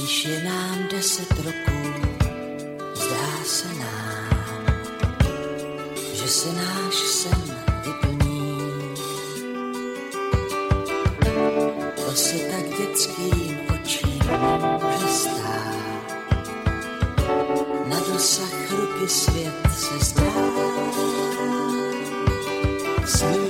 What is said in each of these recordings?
Když je nám deset roků, zdá se nám, že se náš sen vyplní. To se tak dětským očím může stát. Na dosah ruky svět se zdá. Sníme,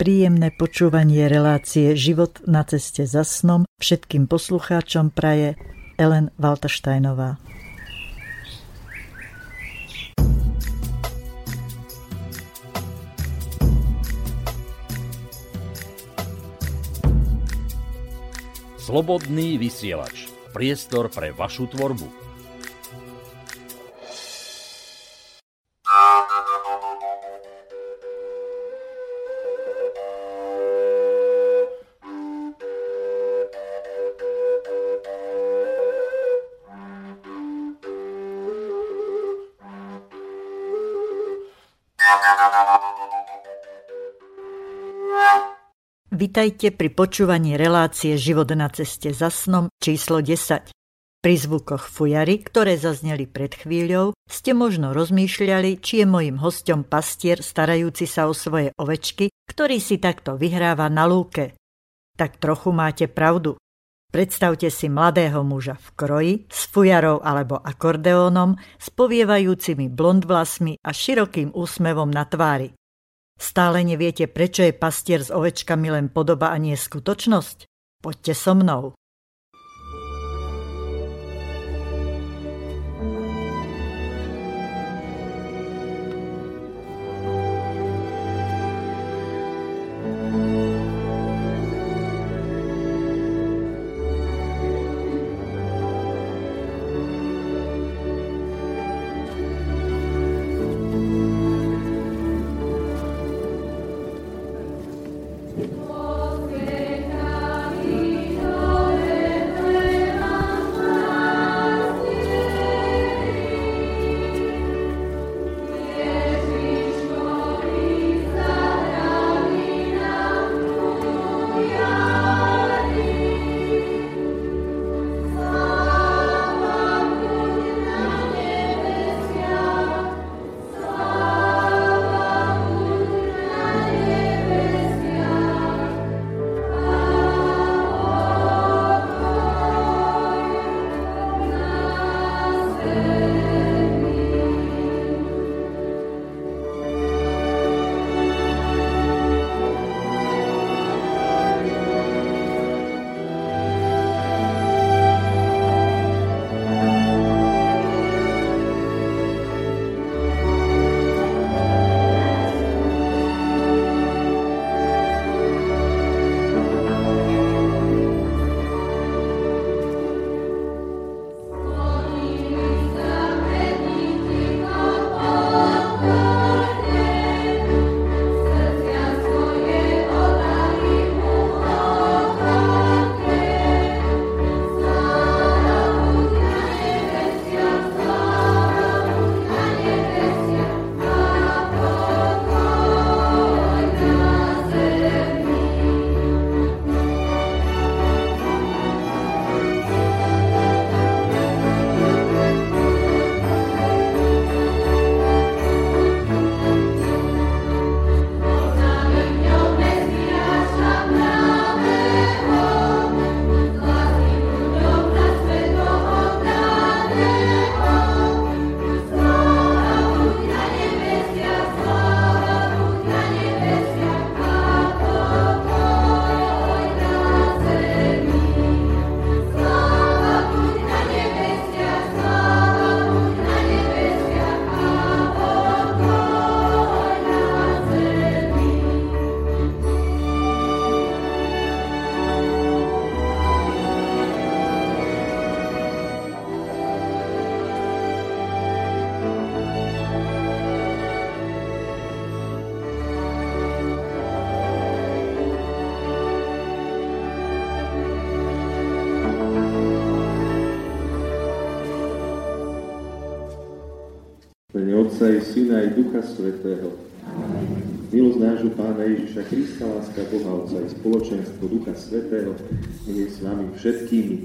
Príjemné počúvanie relácie Život na ceste za snom všetkým poslucháčom praje Ellen Waltersteinová. Slobodný vysielač. Priestor pre vašu tvorbu. Vitajte pri počúvaní relácie Život na ceste za snom číslo 10. Pri zvukoch fujary, ktoré zazneli pred chvíľou, ste možno rozmýšľali, či je mojim hostom pastier starajúci sa o svoje ovečky, ktorý si takto vyhráva na lúke. Tak trochu máte pravdu. Predstavte si mladého muža v kroji, s fujarou alebo akordeónom, s povievajúcimi blond vlasmi a širokým úsmevom na tvári. Stále neviete, prečo je pastier s ovečkami len podoba a nie skutočnosť? Poďte so mnou. Otca i Syna i Ducha Svetého. Milosť nášho Pána Ježiša Krista, láska Boha Otca i spoločenstvo Ducha Svetého, je s vami všetkými.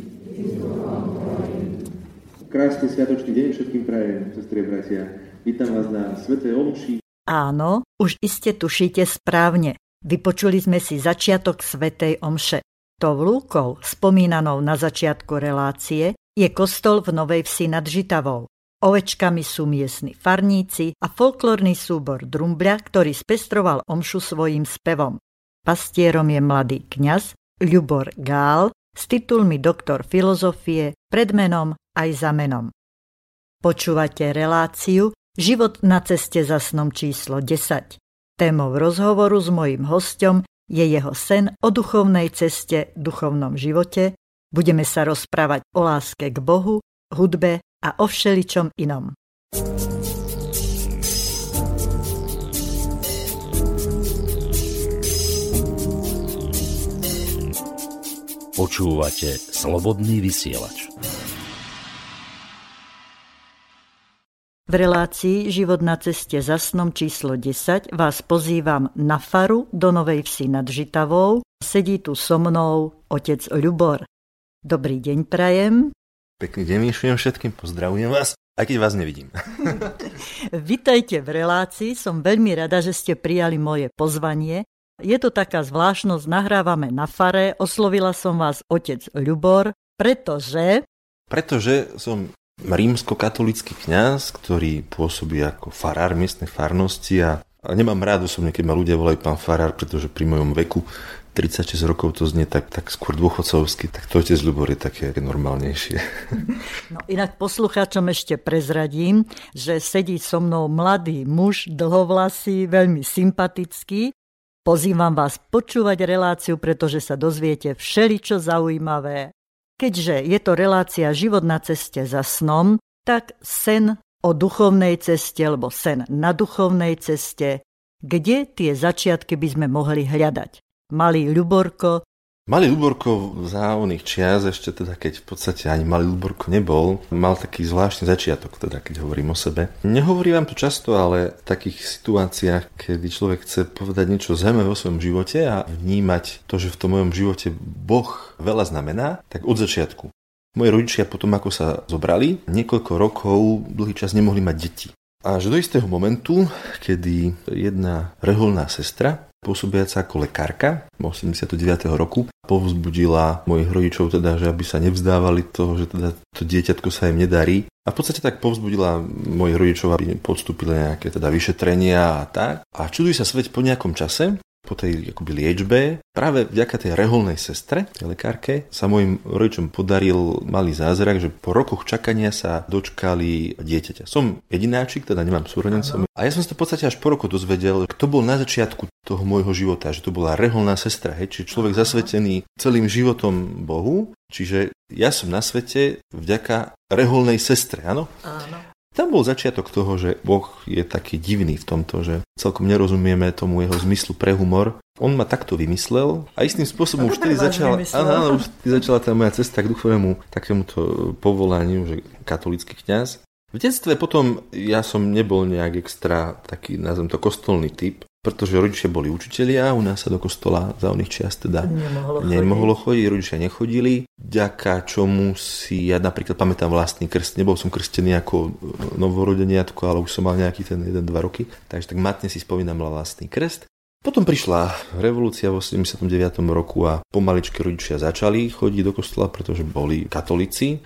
Krásny sviatočný deň všetkým prajem, sestri bratia. Vítam vás na Svetej Omši. Áno, už iste tušíte správne. Vypočuli sme si začiatok Svetej Omše. To vlúkol, spomínanou na začiatku relácie, je kostol v Novej Vsi nad Žitavou. Ovečkami sú miestni farníci a folklórny súbor Drumbľa, ktorý spestroval omšu svojim spevom. Pastierom je mladý kňaz Ľubor Gál s titulmi doktor filozofie, predmenom aj za menom. Počúvate reláciu Život na ceste za snom číslo 10. Témou rozhovoru s mojím hostom je jeho sen o duchovnej ceste, duchovnom živote. Budeme sa rozprávať o láske k Bohu, hudbe a o všeličom inom. Počúvate Slobodný vysielač. V relácii Život na ceste za snom číslo 10 vás pozývam na faru do Novej Vsi nad Žitavou. Sedí tu so mnou otec Ľubor. Dobrý deň prajem. Pekný deň vyšujem všetkým, pozdravujem vás, aj keď vás nevidím. Vitajte v relácii, som veľmi rada, že ste prijali moje pozvanie. Je to taká zvláštnosť, nahrávame na fare, oslovila som vás otec Ľubor, pretože... Pretože som rímsko-katolický kňaz, ktorý pôsobí ako farár miestnej farnosti a, a nemám rád osobne, keď ma ľudia volajú pán farár, pretože pri mojom veku 36 rokov to znie tak, tak skôr dôchodcovsky, tak to otec Ľubor je také normálnejšie. No inak poslucháčom ešte prezradím, že sedí so mnou mladý muž, dlhovlasý, veľmi sympatický. Pozývam vás počúvať reláciu, pretože sa dozviete všeličo zaujímavé Keďže je to relácia život na ceste za snom, tak sen o duchovnej ceste alebo sen na duchovnej ceste, kde tie začiatky by sme mohli hľadať. Malý Ľuborko Malý Luborko za oných čias, ešte teda keď v podstate ani malý Luborko nebol, mal taký zvláštny začiatok, teda keď hovorím o sebe. Nehovorí vám to často, ale v takých situáciách, kedy človek chce povedať niečo zaujímavé o svojom živote a vnímať to, že v tom mojom živote Boh veľa znamená, tak od začiatku. Moji rodičia potom, ako sa zobrali, niekoľko rokov, dlhý čas nemohli mať deti. Až do istého momentu, kedy jedna reholná sestra pôsobiaca ako lekárka 89. roku povzbudila mojich rodičov teda, že aby sa nevzdávali toho, že teda to dieťatko sa im nedarí. A v podstate tak povzbudila mojich rodičov, aby podstúpili nejaké teda vyšetrenia a tak. A čuduj sa svet po nejakom čase, po tej akoby liečbe, práve vďaka tej reholnej sestre, tej lekárke, sa mojim rodičom podaril malý zázrak, že po rokoch čakania sa dočkali dieťaťa. Som jedináčik, teda nemám súrodencov. A ja som sa to v podstate až po roku dozvedel, kto bol na začiatku toho môjho života, že to bola reholná sestra, hej, čiže človek zasvetený celým životom Bohu, čiže ja som na svete vďaka reholnej sestre, áno? Áno. Tam bol začiatok toho, že Boh je taký divný v tomto, že celkom nerozumieme tomu jeho zmyslu pre humor. On ma takto vymyslel a istým spôsobom už vtedy začala, áno, áno, už začala tá moja cesta k duchovému takémuto povolaniu, že katolický kňaz. V detstve potom ja som nebol nejak extra taký, nazvem to, kostolný typ pretože rodičia boli učitelia, u nás sa do kostola za oných čias teda nemohlo, nemohlo chodiť. chodiť, rodičia nechodili, ďaká čomu si ja napríklad pamätám vlastný krst, nebol som krstený ako novorodeniatko, ale už som mal nejaký ten 1-2 roky, takže tak matne si spomínam vlastný krst. Potom prišla revolúcia v 89. roku a pomaličky rodičia začali chodiť do kostola, pretože boli katolíci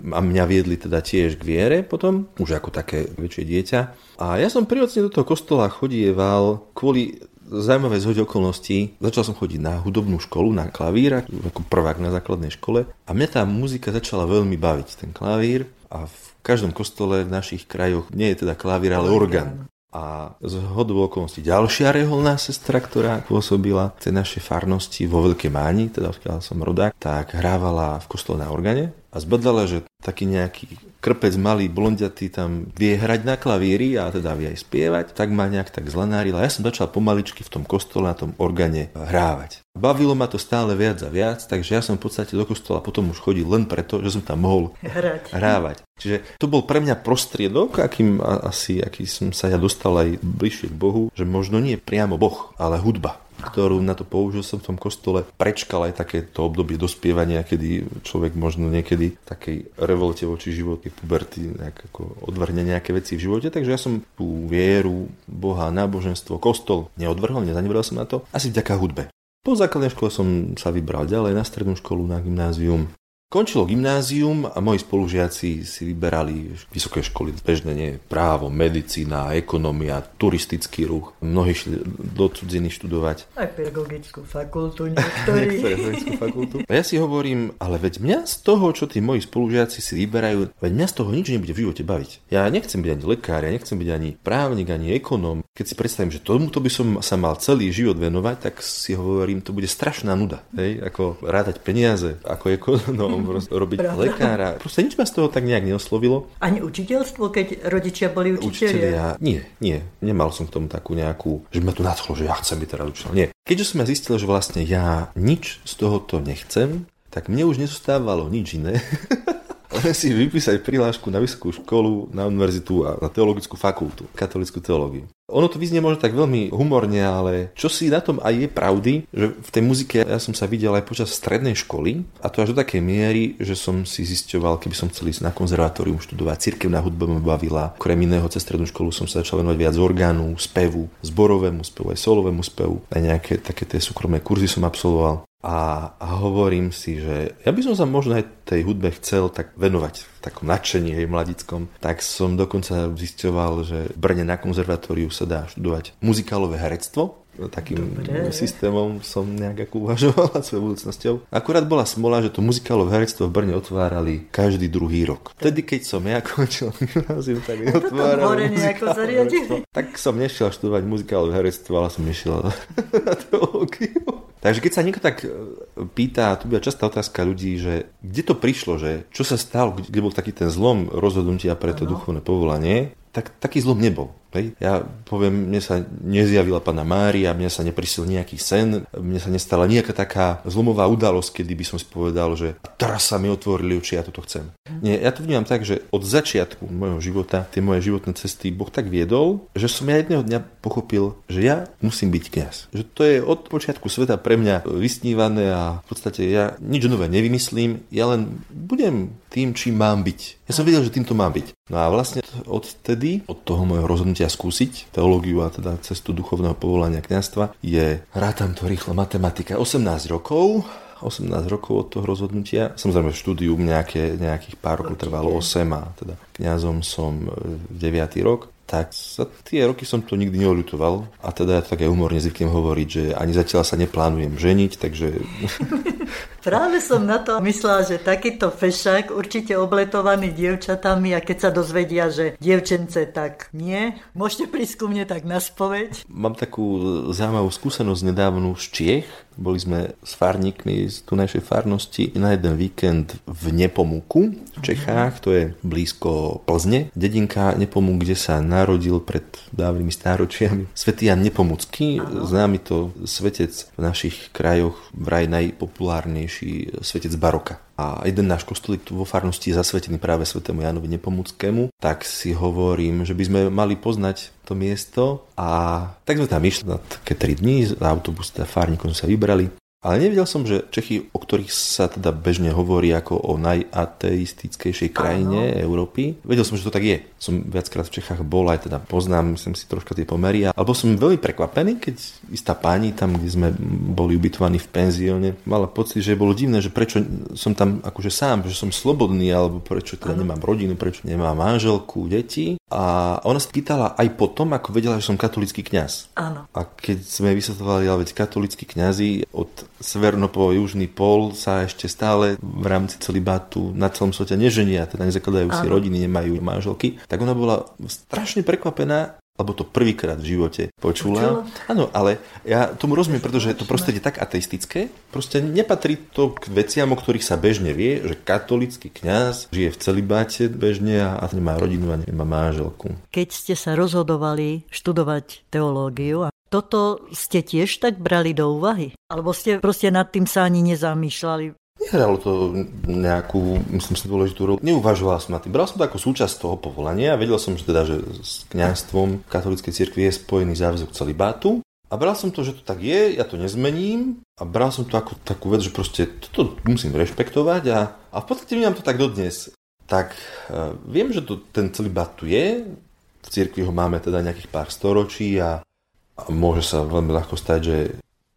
a mňa viedli teda tiež k viere potom, už ako také väčšie dieťa. A ja som prirodzene do toho kostola chodieval kvôli zaujímavé zhode okolností. Začal som chodiť na hudobnú školu, na klavír, ako prvák na základnej škole. A mňa tá muzika začala veľmi baviť, ten klavír. A v každom kostole v našich krajoch nie je teda klavír, ale orgán. A z hodou okolností ďalšia reholná sestra, ktorá pôsobila v tej našej farnosti vo Veľkej Máni, teda odkiaľ som rodák, tak hrávala v kostole na organe a zbadala, že taký nejaký krpec malý, blondiatý tam vie hrať na klavíri a teda vie aj spievať, tak ma nejak tak zlanárila. Ja som začal pomaličky v tom kostole na tom organe hrávať. Bavilo ma to stále viac a viac, takže ja som v podstate do kostola potom už chodil len preto, že som tam mohol Hrať. hrávať. Čiže to bol pre mňa prostriedok, akým asi, aký som sa ja dostal aj bližšie k Bohu, že možno nie priamo Boh, ale hudba ktorú na to použil som v tom kostole. Prečkal aj takéto obdobie dospievania, kedy človek možno niekedy v takej revolte voči životu, puberty, nejak ako odvrhne nejaké veci v živote. Takže ja som tú vieru, Boha, náboženstvo, kostol neodvrhol, nezanebral som na to. Asi vďaka hudbe. Po základnej škole som sa vybral ďalej na strednú školu, na gymnázium. Končilo gymnázium a moji spolužiaci si vyberali vysoké školy bežne nie právo, medicína, ekonomia, turistický ruch. Mnohí šli do cudziny študovať. Aj pedagogickú fakultu niektorí. pedagogickú fakultu. A ja si hovorím, ale veď mňa z toho, čo tí moji spolužiaci si vyberajú, veď mňa z toho nič nebude v živote baviť. Ja nechcem byť ani lekár, ja nechcem byť ani právnik, ani ekonóm. Keď si predstavím, že tomuto by som sa mal celý život venovať, tak si hovorím, to bude strašná nuda. Hej? Ako rádať peniaze, ako ekonóm, robiť Pravda. lekára. Proste nič ma z toho tak nejak neoslovilo. Ani učiteľstvo, keď rodičia boli učiteľia? Učiteľia, nie, nie. Nemal som k tomu takú nejakú, že ma tu nadchlo, že ja chcem byť teraz učiteľ. Nie. Keďže som ja zistil, že vlastne ja nič z tohoto nechcem, tak mne už nezostávalo nič iné. len si vypísať prihlášku na vysokú školu, na univerzitu a na teologickú fakultu, katolickú teológiu. Ono to vyznie možno tak veľmi humorne, ale čo si na tom aj je pravdy, že v tej muzike ja som sa videl aj počas strednej školy a to až do takej miery, že som si zisťoval, keby som chcel ísť na konzervatórium študovať, cirkevná hudba ma bavila, okrem iného cez strednú školu som sa začal venovať viac orgánu, spevu, zborovému spevu, aj solovému spevu, aj nejaké také tie súkromné kurzy som absolvoval. A, hovorím si, že ja by som sa možno aj tej hudbe chcel tak venovať v takom nadšení hej, mladickom. Tak som dokonca zisťoval, že v Brne na konzervatóriu sa dá študovať muzikálové herectvo, takým Dobre. systémom som nejak ako uvažoval svojou budúcnosťou. Akurát bola smola, že to muzikálové herectvo v Brne otvárali každý druhý rok. Vtedy, keď som ja končil gymnázium, tak otvárali Tak som nešiel študovať muzikálové herectvo, ale som nešiel na teológiu. Takže keď sa niekto tak e, pýta, tu bude častá otázka ľudí, že kde to prišlo, že čo sa stalo, kde bol taký ten zlom rozhodnutia pre to ano. duchovné povolanie, tak taký zlom nebol. Hej. Ja poviem, mne sa nezjavila pána Mária, mne sa neprisil nejaký sen, mne sa nestala nejaká taká zlomová udalosť, kedy by som si povedal, že teraz sa mi otvorili oči, ja toto chcem. Nie, ja to vnímam tak, že od začiatku môjho života, tie moje životné cesty Boh tak viedol, že som ja jedného dňa pochopil, že ja musím byť kňaz. Že to je od počiatku sveta pre mňa vysnívané a v podstate ja nič nové nevymyslím, ja len budem tým, čím mám byť. Ja som vedel, že týmto mám byť. No a vlastne odtedy, od toho môjho rozhodnutia skúsiť teológiu a teda cestu duchovného povolania kňastva, je, rátam to rýchlo, matematika, 18 rokov, 18 rokov od toho rozhodnutia. Samozrejme štúdium nejaké, nejakých pár rokov trvalo 8 a teda kňazom som 9. E, rok tak za tie roky som to nikdy neolutoval. A teda ja to tak aj humorne zvyknem hovoriť, že ani zatiaľ sa neplánujem ženiť, takže... Práve som na to myslela, že takýto fešák určite obletovaný dievčatami a keď sa dozvedia, že dievčence tak nie, môžete prísť ku mne tak na spoveď. Mám takú zaujímavú skúsenosť nedávnu z Čiech, boli sme s farníkmi z tunajšej farnosti na jeden víkend v Nepomuku v Čechách, to je blízko Plzne. Dedinka Nepomuk, kde sa narodil pred dávnymi stáročiami svätý Jan Nepomucký, známy to svetec v našich krajoch, vraj najpopulárnejší svetec baroka a jeden náš kostolík vo farnosti je zasvetený práve svetému Janovi Nepomuckému, tak si hovorím, že by sme mali poznať to miesto a tak sme tam išli. Na také 3 dní, autobus teda farníkom sa vybrali ale nevedel som, že Čechy, o ktorých sa teda bežne hovorí ako o najateistickejšej krajine Áno. Európy, vedel som, že to tak je. Som viackrát v Čechách bol, aj teda poznám, myslím si troška tie pomery. A bol som veľmi prekvapený, keď istá pani tam, kde sme boli ubytovaní v penzióne, mala pocit, že bolo divné, že prečo som tam akože sám, že som slobodný, alebo prečo teda Áno. nemám rodinu, prečo nemám manželku, deti. A ona sa pýtala aj potom, ako vedela, že som katolický kňaz. Áno. A keď sme vysvetovali, ale veď katolickí kňazi od severno po južný pol sa ešte stále v rámci celibátu na celom svete neženia, teda nezakladajú si rodiny, nemajú manželky, tak ona bola strašne prekvapená, alebo to prvýkrát v živote počula. Áno, ale ja tomu rozumiem, pretože je to prostredie tak ateistické, proste nepatrí to k veciam, o ktorých sa bežne vie, že katolický kňaz žije v celibáte bežne a, a nemá rodinu a nemá manželku. Keď ste sa rozhodovali študovať teológiu a toto ste tiež tak brali do úvahy? Alebo ste proste nad tým sa ani nezamýšľali? Nehralo to nejakú, myslím si, dôležitú rolu. Neuvažoval som na tým. Bral som to ako súčasť toho povolania a vedel som, že teda, že s kňazstvom katolíckej cirkvi je spojený záväzok celibátu. A bral som to, že to tak je, ja to nezmením a bral som to ako takú vec, že proste toto musím rešpektovať a, a v podstate vnímam to tak dodnes. Tak uh, viem, že to, ten celibát tu je, v cirkvi ho máme teda nejakých pár storočí a, a môže sa veľmi ľahko stať, že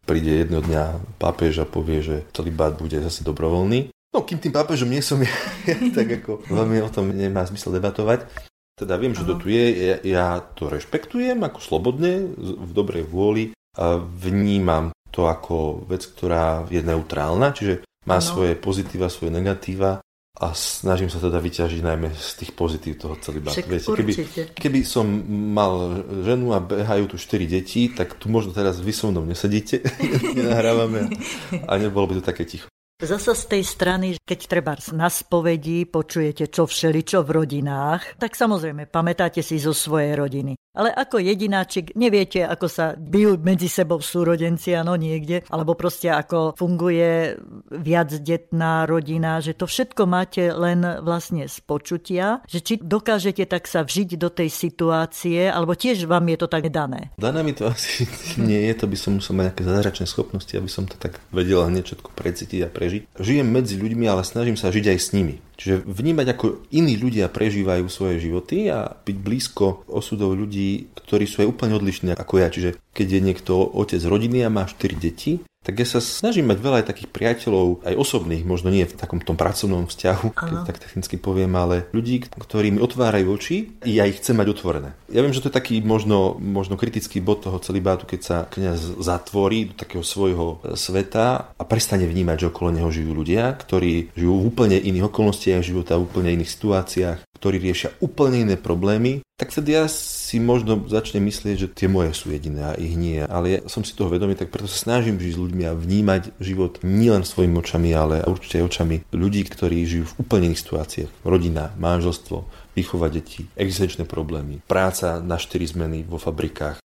príde jedno dňa pápež a povie, že celibát bude zase dobrovoľný. No, kým tým pápežom nie som ja, ja tak ako veľmi o tom nemá zmysel debatovať. Teda viem, že to tu je, ja, ja to rešpektujem ako slobodne, v dobrej vôli a vnímam to ako vec, ktorá je neutrálna, čiže má ano. svoje pozitíva, svoje negatíva a snažím sa teda vyťažiť najmä z tých pozitív toho celibátu. Viete, keby, keby som mal ženu a behajú tu 4 deti, tak tu možno teraz vy so mnou nesedíte, nenahrávame a nebolo by to také ticho. Zasa z tej strany, keď treba na spovedi počujete čo všeličo v rodinách, tak samozrejme pamätáte si zo svojej rodiny. Ale ako jedináčik neviete, ako sa bijú medzi sebou súrodenci, ano niekde, alebo proste ako funguje viacdetná rodina, že to všetko máte len vlastne z počutia, že či dokážete tak sa vžiť do tej situácie, alebo tiež vám je to tak dané? Dané mi to asi nie je, to by som musel mať nejaké zázračné schopnosti, aby som to tak vedel hneď všetko precítiť a prežiť. Žijem medzi ľuďmi, ale snažím sa žiť aj s nimi. Čiže vnímať, ako iní ľudia prežívajú svoje životy a byť blízko osudov ľudí, ktorí sú aj úplne odlišní ako ja. Čiže keď je niekto otec rodiny a má 4 deti, tak ja sa snažím mať veľa aj takých priateľov, aj osobných, možno nie v takom tom pracovnom vzťahu, keď tak technicky poviem, ale ľudí, ktorí mi otvárajú oči, ja ich chcem mať otvorené. Ja viem, že to je taký možno, možno kritický bod toho celibátu, keď sa kniaz zatvorí do takého svojho sveta a prestane vnímať, že okolo neho žijú ľudia, ktorí žijú v úplne iných okolnostiach života, v úplne iných situáciách, ktorí riešia úplne iné problémy, tak vtedy ja si možno začnem myslieť, že tie moje sú jediné a ich nie. Ale ja som si toho vedomý, tak preto sa snažím žiť s ľuďmi a vnímať život nielen svojimi očami, ale určite očami ľudí, ktorí žijú v úplne iných situáciách. Rodina, manželstvo, výchova detí, existenčné problémy, práca na štyri zmeny vo fabrikách.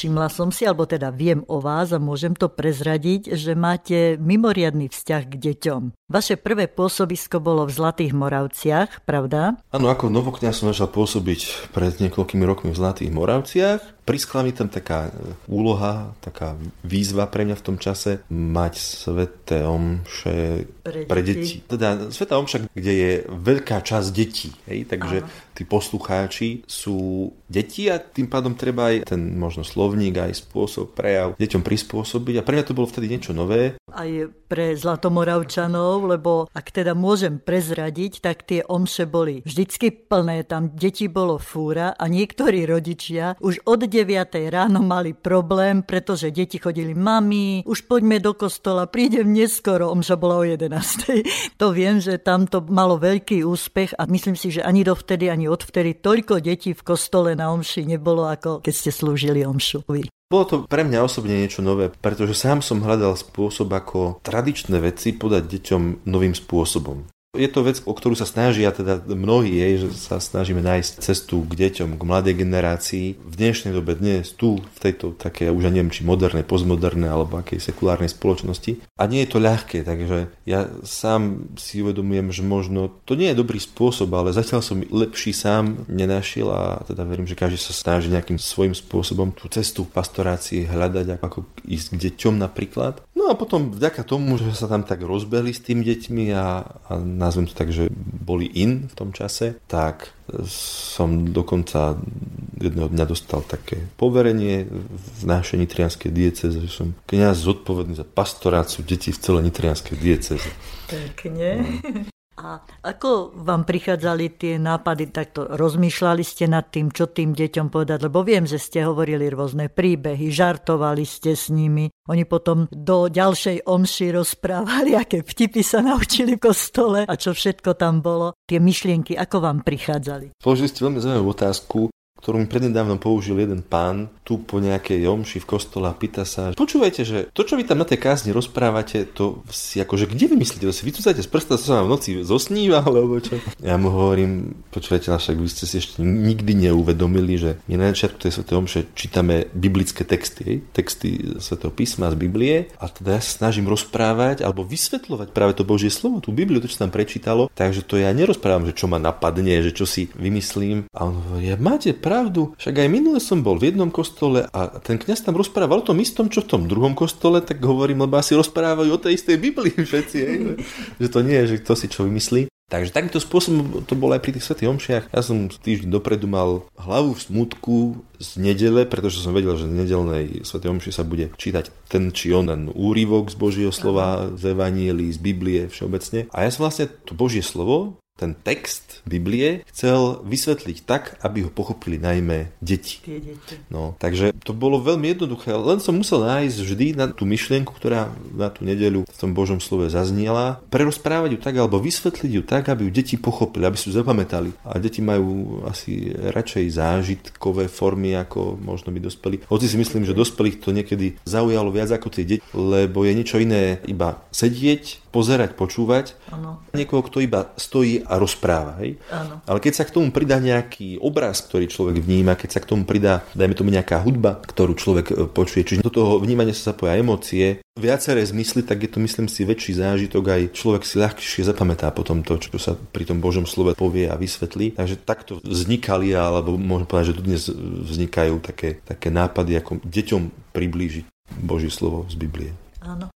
Všimla som si, alebo teda viem o vás a môžem to prezradiť, že máte mimoriadný vzťah k deťom. Vaše prvé pôsobisko bolo v Zlatých Moravciach, pravda? Áno, ako novokňaz som začal pôsobiť pred niekoľkými rokmi v Zlatých Moravciach priskla mi tam taká e, úloha, taká výzva pre mňa v tom čase mať sveté omše pre, pre deti. Teda sveta omša, kde je veľká časť detí. Hej? Takže Aha. tí poslucháči sú deti a tým pádom treba aj ten možno slovník, aj spôsob, prejav deťom prispôsobiť. A pre mňa to bolo vtedy niečo nové. Aj pre Zlatomoravčanov, lebo ak teda môžem prezradiť, tak tie omše boli vždycky plné, tam deti bolo fúra a niektorí rodičia už od 9 ráno mali problém, pretože deti chodili, mami, už poďme do kostola, prídem neskoro, omša bola o 11. to viem, že tam to malo veľký úspech a myslím si, že ani dovtedy, ani odvtedy toľko detí v kostole na omši nebolo, ako keď ste slúžili omšu. Bolo to pre mňa osobne niečo nové, pretože sám som hľadal spôsob, ako tradičné veci podať deťom novým spôsobom. Je to vec, o ktorú sa snažia teda mnohí, je, že sa snažíme nájsť cestu k deťom, k mladej generácii. V dnešnej dobe, dnes, tu, v tejto také, už neviem, či modernej, postmodernej alebo akej sekulárnej spoločnosti. A nie je to ľahké, takže ja sám si uvedomujem, že možno to nie je dobrý spôsob, ale zatiaľ som lepší sám nenašiel a teda verím, že každý sa snaží nejakým svojím spôsobom tú cestu pastorácii hľadať, ako ísť k deťom napríklad. No a potom vďaka tomu, že sa tam tak rozbehli s tým deťmi a, a nazvem to tak, že boli in v tom čase, tak som dokonca jedného dňa dostal také poverenie v našej nitrianskej dieceze, že som kniaz zodpovedný za pastoráciu detí v celej nitrianskej dieceze. Pekne. A ako vám prichádzali tie nápady, takto rozmýšľali ste nad tým, čo tým deťom povedať, lebo viem, že ste hovorili rôzne príbehy, žartovali ste s nimi, oni potom do ďalšej omši rozprávali, aké vtipy sa naučili v kostole a čo všetko tam bolo. Tie myšlienky, ako vám prichádzali? Položili ste veľmi zaujímavú otázku ktorú mi prednedávno použil jeden pán tu po nejakej omši v kostole a pýta sa, počúvajte, že to, čo vy tam na tej kázni rozprávate, to si akože kde vymyslíte? To si vycúcate z prsta, sa vám v noci zosníva, alebo čo? Ja mu hovorím, počúvajte, však vy ste si ešte nikdy neuvedomili, že my na začiatku tej svetej omše čítame biblické texty, texty svetého písma z Biblie a teda ja sa snažím rozprávať alebo vysvetľovať práve to Božie slovo, tú Bibliu, to, čo tam prečítalo, takže to ja nerozprávam, že čo ma napadne, že čo si vymyslím. A on hovorí, máte pravdu. Však aj minule som bol v jednom kostole a ten kňaz tam rozprával o tom istom, čo v tom druhom kostole, tak hovorím, lebo asi rozprávajú o tej istej Biblii všetci, hej, že to nie je, že kto si čo vymyslí. Takže takýmto spôsobom to bolo aj pri tých svetých omšiach. Ja som týždeň dopredu mal hlavu v smutku z nedele, pretože som vedel, že v nedelnej svetej omši sa bude čítať ten či onen úrivok z Božieho slova, z Evanielii, z Biblie všeobecne. A ja som vlastne to Božie slovo ten text Biblie chcel vysvetliť tak, aby ho pochopili najmä deti. No, takže to bolo veľmi jednoduché, len som musel nájsť vždy na tú myšlienku, ktorá na tú nedeľu v tom Božom slove zazniela, prerozprávať ju tak alebo vysvetliť ju tak, aby ju deti pochopili, aby si ju zapamätali. A deti majú asi radšej zážitkové formy, ako možno by dospeli. Hoci si myslím, že dospelých to niekedy zaujalo viac ako tie deti, lebo je niečo iné iba sedieť, pozerať, počúvať. Ano. Niekoho, kto iba stojí a rozpráva. Hej? Ano. Ale keď sa k tomu pridá nejaký obraz, ktorý človek vníma, keď sa k tomu pridá, dajme tomu nejaká hudba, ktorú človek e, počuje, čiže do toho vnímania sa zapoja emócie, viaceré zmysly, tak je to myslím si väčší zážitok, aj človek si ľahšie zapamätá potom to, čo sa pri tom Božom slove povie a vysvetlí. Takže takto vznikali, alebo môžem povedať, že dnes vznikajú také, také nápady, ako deťom priblížiť Božie slovo z Biblie. Áno.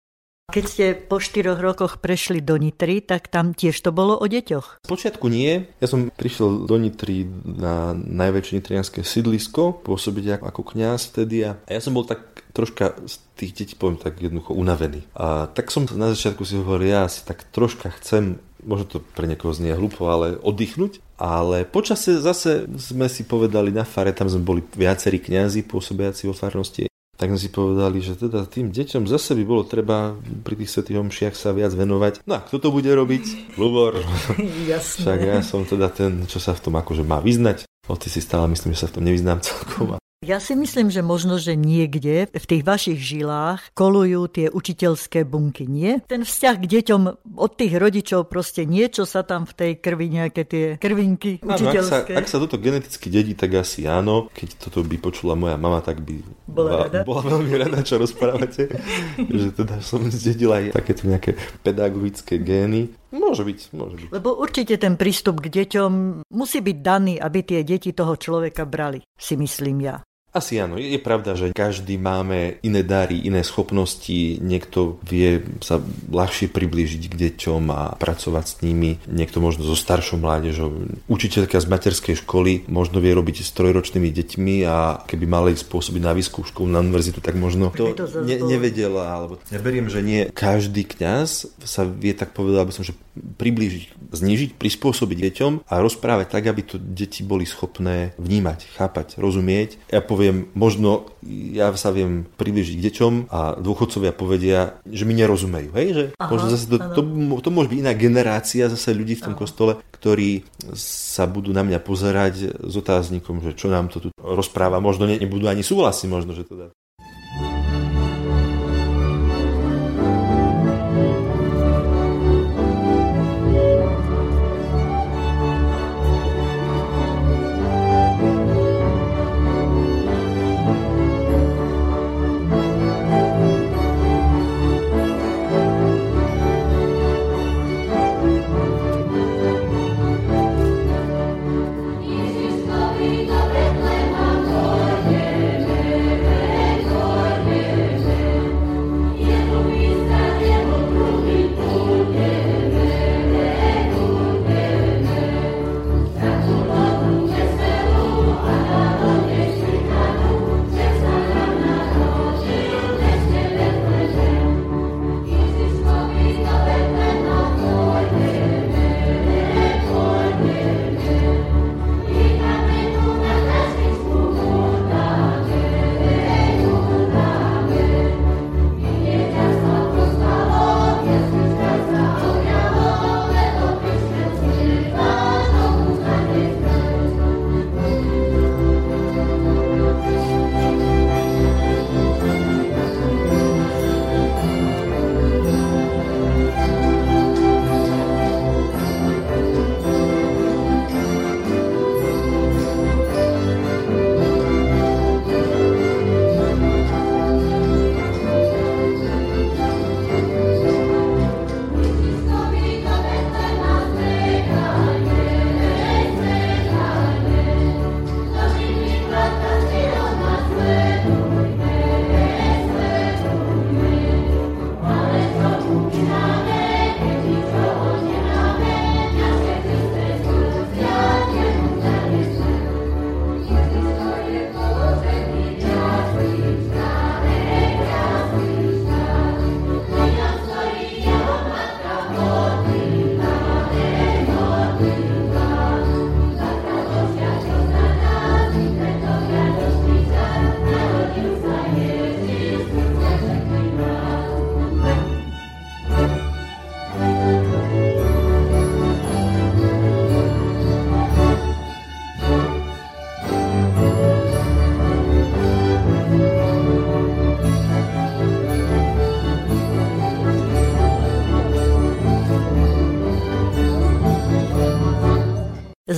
Keď ste po štyroch rokoch prešli do Nitry, tak tam tiež to bolo o deťoch? Počiatku nie. Ja som prišiel do Nitry na najväčšie nitrianské sídlisko, pôsobiť ako kňaz vtedy a ja som bol tak troška z tých detí, poviem tak jednoducho, unavený. A tak som na začiatku si hovoril, ja si tak troška chcem možno to pre niekoho znie hlúpo, ale oddychnúť. Ale počase zase sme si povedali na fare, tam sme boli viacerí kňazi pôsobiaci vo farnosti tak sme si povedali, že teda tým deťom zase by bolo treba pri tých svetých omšiach sa viac venovať. No a kto to bude robiť? Lubor. Jasné. Však ja som teda ten, čo sa v tom akože má vyznať. O ty si stále myslím, že sa v tom nevyznám celkom. Ja si myslím, že možno, že niekde v tých vašich žilách kolujú tie učiteľské bunky, nie? Ten vzťah k deťom od tých rodičov proste niečo sa tam v tej krvi, nejaké tie krvinky áno, učiteľské. Ak sa, ak sa toto geneticky dedí, tak asi áno. Keď toto by počula moja mama, tak by bola, rada? bola veľmi rada, čo rozprávate. že teda som zdedila aj takéto nejaké pedagogické gény. Môže byť, môže byť. Lebo určite ten prístup k deťom musí byť daný, aby tie deti toho človeka brali, si myslím ja. Asi áno. Je pravda, že každý máme iné dary, iné schopnosti. Niekto vie sa ľahšie priblížiť k deťom a pracovať s nimi. Niekto možno so staršou mládežou. Učiteľka z materskej školy možno vie robiť s trojročnými deťmi a keby mali spôsobiť na výskum školu na univerzitu, tak možno to, to ne, nevedela. Alebo... Ja beriem, že nie každý kňaz sa vie tak povedať, aby som, že priblížiť, znižiť, prispôsobiť deťom a rozprávať tak, aby to deti boli schopné vnímať, chápať, rozumieť. Ja poviem, poviem, možno ja sa viem približiť k deťom a dôchodcovia povedia, že mi nerozumejú. Hej? Že Aha, možno zase to, to, to môže byť iná generácia zase ľudí v tom Aha. kostole, ktorí sa budú na mňa pozerať s otáznikom, že čo nám to tu rozpráva. Možno ne, nebudú ani súhlasiť, možno, že to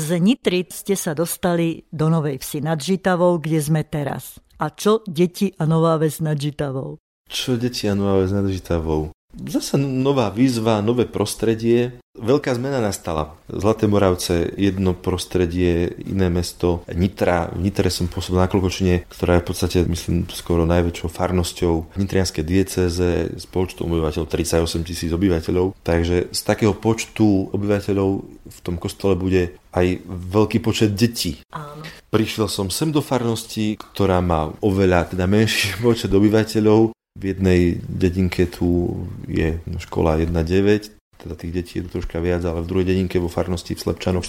Z Nitry ste sa dostali do Novej Vsi nad Žitavou, kde sme teraz. A čo deti a Nová Ves nad Žitavou? Čo deti a Nová Ves nad Žitavou? Zase nová výzva, nové prostredie. Veľká zmena nastala. Zlaté Moravce, jedno prostredie, iné mesto. Nitra, v Nitre som pôsobil na Klokočine, ktorá je v podstate, myslím, skoro najväčšou farnosťou nitrianskej dieceze s počtom obyvateľov 38 tisíc obyvateľov. Takže z takého počtu obyvateľov v tom kostole bude aj veľký počet detí. Áno. Prišiel som sem do farnosti, ktorá má oveľa teda menší počet obyvateľov. V jednej dedinke tu je škola 1.9, teda tých detí je to troška viac, ale v druhej dedinke vo farnosti v Slepčanoch,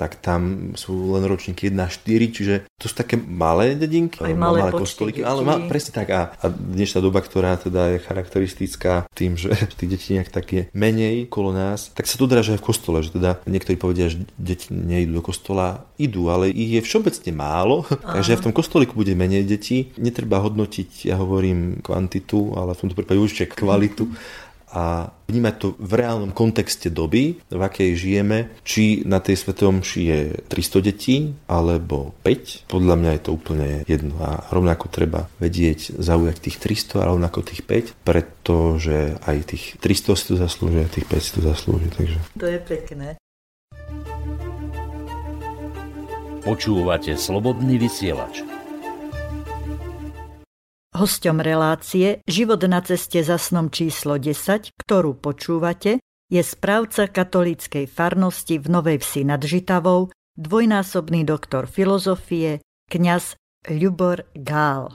tak tam sú len ročníky 1 4, čiže to sú také malé dedinky, Aj malé, malé kostolíky, ale má, presne tak. A, a dnešná doba, ktorá teda je charakteristická tým, že tých detí nejak tak je menej kolo nás, tak sa to aj v kostole, že teda niektorí povedia, že deti nejdú do kostola, idú, ale ich je všeobecne málo, Aha. takže v tom kostolíku bude menej detí. Netreba hodnotiť, ja hovorím kvantitu, ale v tomto prípade určite kvalitu a vnímať to v reálnom kontexte doby, v akej žijeme, či na tej svetom je 300 detí alebo 5. Podľa mňa je to úplne jedno a rovnako treba vedieť zaujať tých 300 a rovnako tých 5, pretože aj tých 300 si to zaslúžia, tých 5 si to zaslúžia. Takže... To je pekné. Počúvate slobodný vysielač. Hosťom relácie Život na ceste za snom číslo 10, ktorú počúvate, je správca katolíckej farnosti v Novej Vsi nad Žitavou, dvojnásobný doktor filozofie, kňaz Ľubor Gál.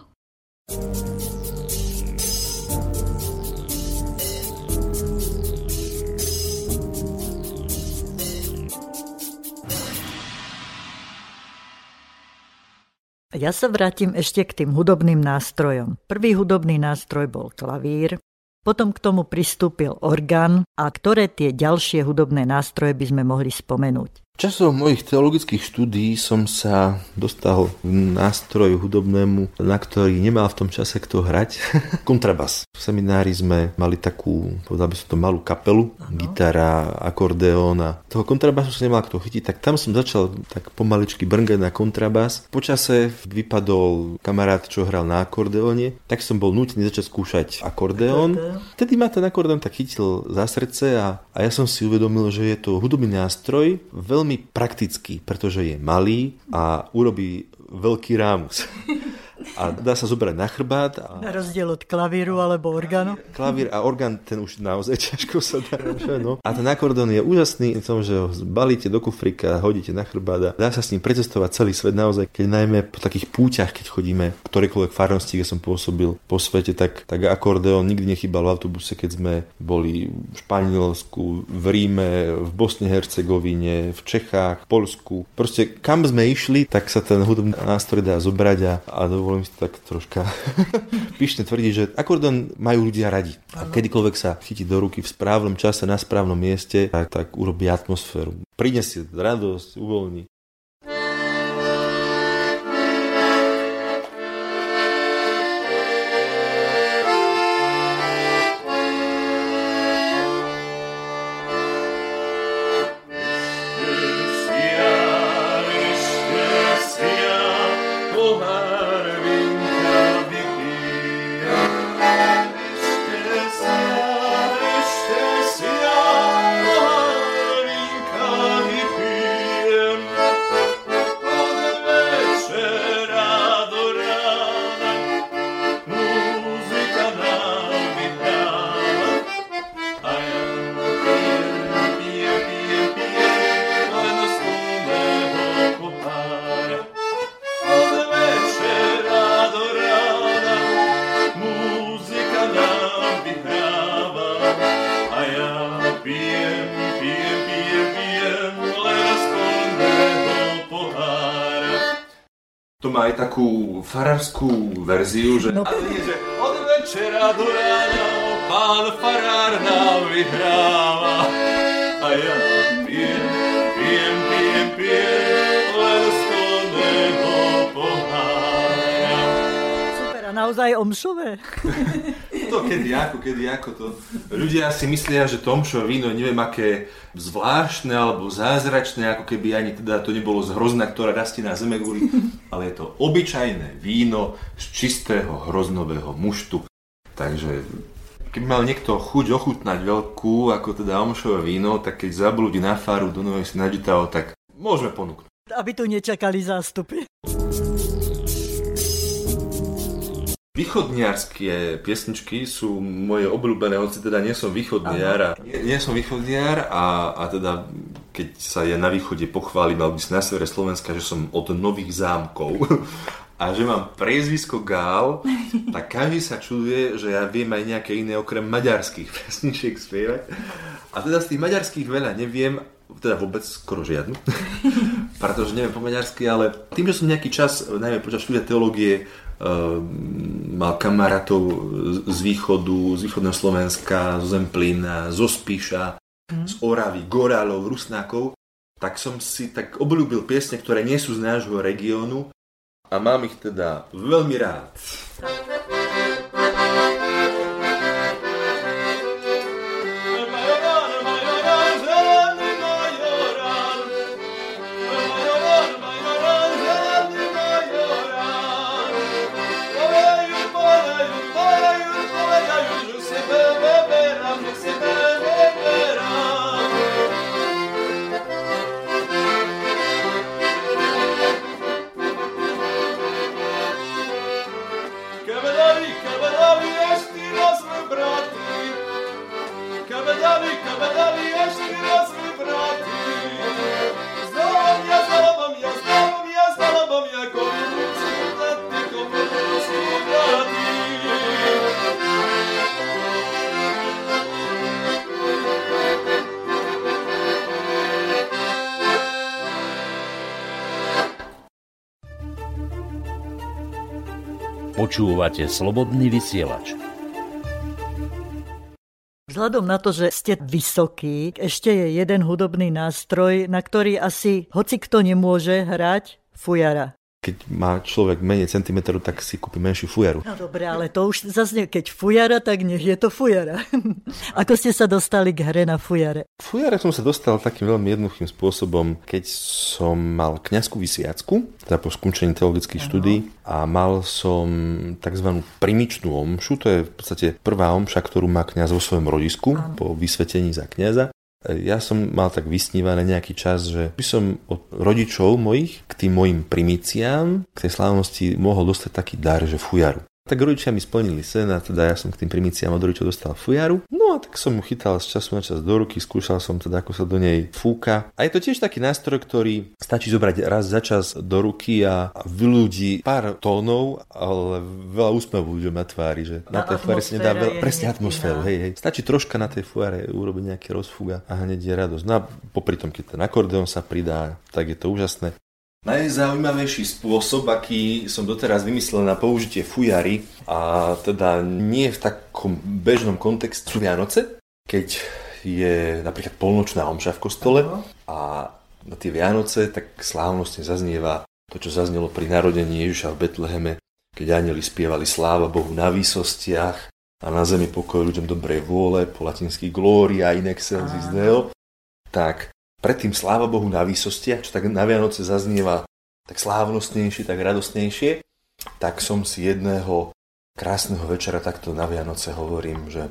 Ja sa vrátim ešte k tým hudobným nástrojom. Prvý hudobný nástroj bol klavír, potom k tomu pristúpil orgán a ktoré tie ďalšie hudobné nástroje by sme mohli spomenúť. Časom mojich teologických štúdí som sa dostal k nástroju hudobnému, na ktorý nemal v tom čase kto hrať. Kontrabas. V seminári sme mali takú, povedal by som to, malú kapelu, ano. gitara, akordeón a toho kontrabasu sa nemal kto chytiť, tak tam som začal tak pomaličky brngať na kontrabas. Počase vypadol kamarát, čo hral na akordeóne, tak som bol nútený začať skúšať akordeón. Vtedy ma ten akordeón tak chytil za srdce a, a ja som si uvedomil, že je to hudobný nástroj, veľmi veľmi praktický, pretože je malý a urobí veľký rámus. a dá sa zobrať na chrbát. A... Na rozdiel od klavíru alebo orgánu. Klavír a orgán, ten už naozaj ťažko sa dá. Že no. A ten akordón je úžasný v tom, že ho balíte do kufrika, hodíte na chrbát a dá sa s ním precestovať celý svet naozaj, keď najmä po takých púťach, keď chodíme v ktorejkoľvek farnosti, kde som pôsobil po svete, tak, tak akordeón nikdy nechybal v autobuse, keď sme boli v Španielsku, v Ríme, v Bosne Hercegovine, v Čechách, v Polsku. Proste kam sme išli, tak sa ten hudobný nástroj dá zobrať a, a dovolím si tak troška pyšne tvrdiť, že akordón majú ľudia radi. A kedykoľvek sa chytí do ruky v správnom čase, na správnom mieste, tak, tak urobí atmosféru. Prinesie radosť, uvoľní. Farárskú verziu, že... No. Ale nie, že od večera do rána pán farár nám vyhráva. A ja pijem, pijem, pijem, pijem, len z pohára. Super, a naozaj omšové. to kedy ako, kedy ako to. Ľudia si myslia, že tomšo víno neviem aké zvláštne alebo zázračné, ako keby ani teda to nebolo z hrozna, ktorá rastie na zeme guli, ale je to obyčajné víno z čistého hroznového muštu. Takže keby mal niekto chuť ochutnať veľkú, ako teda omšové víno, tak keď zablúdi na faru do Novej si tak môžeme ponúknuť. Aby tu nečakali zástupy. Východniarské piesničky sú moje obľúbené, hoci teda nie som východniar a, nie, nie som východniar a, a teda keď sa ja na východe pochválim, alebo na severe Slovenska, že som od nových zámkov a že mám priezvisko Gál, tak každý sa čuduje, že ja viem aj nejaké iné okrem maďarských pesničiek spievať. A teda z tých maďarských veľa neviem, teda vôbec skoro žiadnu, pretože neviem po maďarsky, ale tým, že som nejaký čas, najmä počas štúdia teológie, mal kamarátov z východu, z východného Slovenska, zo Zemplína, zo Spíša, mm. z Oravy, Gorálov, Rusnákov, tak som si tak obľúbil piesne, ktoré nie sú z nášho regiónu a mám ich teda veľmi rád. Počúvate slobodný vysielač. Vzhľadom na to, že ste vysoký, ešte je jeden hudobný nástroj, na ktorý asi hoci kto nemôže hrať, fujara keď má človek menej centimetrov, tak si kúpi menšiu fujaru. No dobre, ale to už zase, keď fujara, tak nech je to fujara. Ako ste sa dostali k hre na fujare? Fujare som sa dostal takým veľmi jednoduchým spôsobom, keď som mal kňazskú vysviacku, teda po skončení teologických ano. štúdí a mal som tzv. primičnú omšu, to je v podstate prvá omša, ktorú má kňaz vo svojom rodisku ano. po vysvetení za kňaza. Ja som mal tak vysnívané nejaký čas, že by som od rodičov mojich k tým mojim primiciám, k tej slávnosti mohol dostať taký dar, že fujaru. Tak rodičia mi splnili sen a teda ja som k tým primiciám od rodičov dostal fujaru. No a tak som mu chytal z času na čas do ruky, skúšal som teda, ako sa do nej fúka. A je to tiež taký nástroj, ktorý stačí zobrať raz za čas do ruky a vyľudí pár tónov, ale veľa úsmevu ľuďom na tvári, že na, tej fujáre si nedá veľa, presne atmosféru, hej, hej. Stačí troška na tej fujáre urobiť nejaký rozfúga a hneď je radosť. No a popri tom, keď ten akordeon sa pridá, tak je to úžasné. Najzaujímavejší spôsob, aký som doteraz vymyslel na použitie fujary, a teda nie v takom bežnom kontexte sú Vianoce, keď je napríklad polnočná omša v kostole a na tie Vianoce tak slávnostne zaznieva to, čo zaznelo pri narodení Ježiša v Betleheme, keď anieli spievali sláva Bohu na výsostiach a na zemi pokoj ľuďom dobrej vôle, po latinsky gloria in excelsis Deo, tak predtým sláva Bohu na výsostiach, čo tak na Vianoce zaznieva tak slávnostnejšie, tak radostnejšie, tak som si jedného krásneho večera takto na Vianoce hovorím, že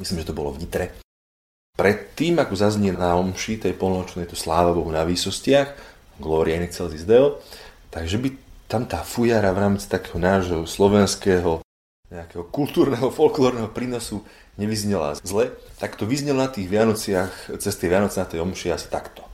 myslím, že to bolo v Nitre. Predtým, ako zaznie na omši tej polnočnej to sláva Bohu na výsostiach, Gloria in excelsis Deo, takže by tam tá fujara v rámci takého nášho slovenského nejakého kultúrneho, folklórneho prínosu nevyznela zle, tak to vyznelo na tých Vianociach, cez tie Vianoce na tej omši asi takto.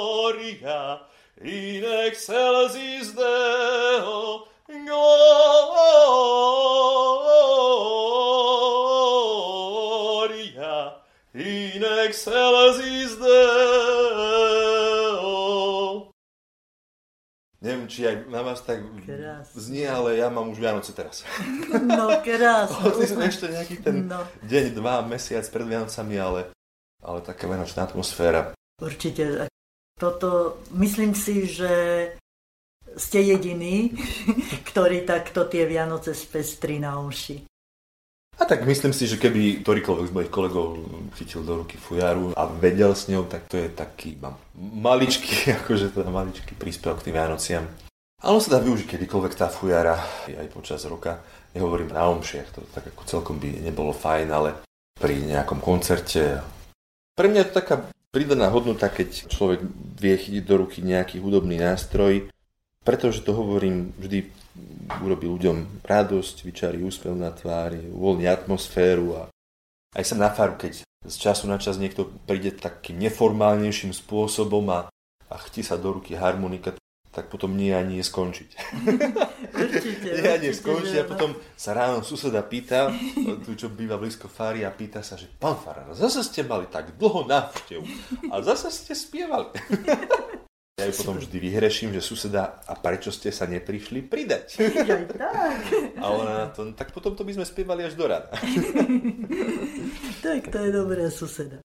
Gloria in excelsis excelsis Deo. Neviem, či aj na vás tak krásne. znie, ale ja mám už Vianoce teraz. No, krásne. Hoci sme ešte nejaký ten no. deň, dva, mesiac pred Vianocami, ale, ale taká vianočná atmosféra. Určite. Toto, myslím si, že ste jediní, ktorí takto tie Vianoce spestrí na uši. A tak myslím si, že keby ktorýkoľvek z mojich kolegov chytil do ruky fujaru a vedel s ňou, tak to je taký maličký, akože teda maličký príspevok k tým Vianociam. Ale on sa dá využiť kedykoľvek tá fujara, aj počas roka. Nehovorím na omšiach, to tak ako celkom by nebolo fajn, ale pri nejakom koncerte. Pre mňa je to taká pridaná hodnota, keď človek vie chytiť do ruky nejaký hudobný nástroj, pretože to hovorím, vždy urobí ľuďom radosť, vyčarí úspev na tvári, uvoľní atmosféru a aj sa na faru, keď z času na čas niekto príde takým neformálnejším spôsobom a, a chtí sa do ruky harmonika, tak potom nie ani nie skončiť. Určite, nie ani skončiť a potom sa ráno suseda pýta, tu čo býva blízko Fári a pýta sa, že pán Farár, zase ste mali tak dlho návštev a zase ste spievali. Ja ju potom vždy vyhreším, že suseda, a prečo ste sa neprišli pridať? Aj tak. A ona na to, tak potom to by sme spievali až do rána. tak to je dobrá suseda.